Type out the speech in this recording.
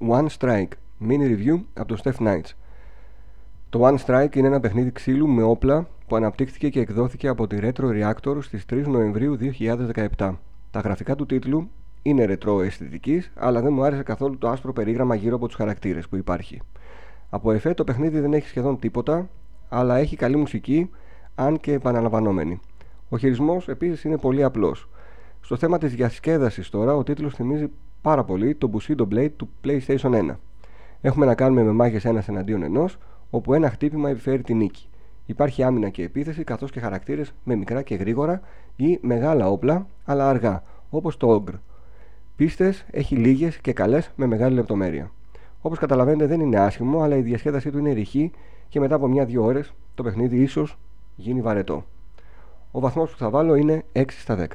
One Strike, mini review από το Steph Knights. Το One Strike είναι ένα παιχνίδι ξύλου με όπλα που αναπτύχθηκε και εκδόθηκε από τη Retro Reactor στις 3 Νοεμβρίου 2017. Τα γραφικά του τίτλου είναι ρετρό αισθητικής, αλλά δεν μου άρεσε καθόλου το άστρο περίγραμμα γύρω από τους χαρακτήρες που υπάρχει. Από εφέ το παιχνίδι δεν έχει σχεδόν τίποτα, αλλά έχει καλή μουσική, αν και επαναλαμβανόμενη. Ο χειρισμός επίσης είναι πολύ απλός. Στο θέμα της διασκέδασης τώρα, ο τίτλος θυμίζει πάρα πολύ το Bushido Blade του PlayStation 1. Έχουμε να κάνουμε με μάχες ένας εναντίον ενός, όπου ένα χτύπημα επιφέρει τη νίκη. Υπάρχει άμυνα και επίθεση, καθώς και χαρακτήρες με μικρά και γρήγορα ή μεγάλα όπλα, αλλά αργά, όπως το Ogre. Πίστες έχει λίγες και καλές με μεγάλη λεπτομέρεια. Όπως καταλαβαίνετε δεν είναι άσχημο, αλλά η διασκέδασή του είναι ρηχή και μετά από μια-δύο ώρες το παιχνίδι ίσως γίνει βαρετό. Ο βαθμός που θα βάλω είναι 6 στα 10.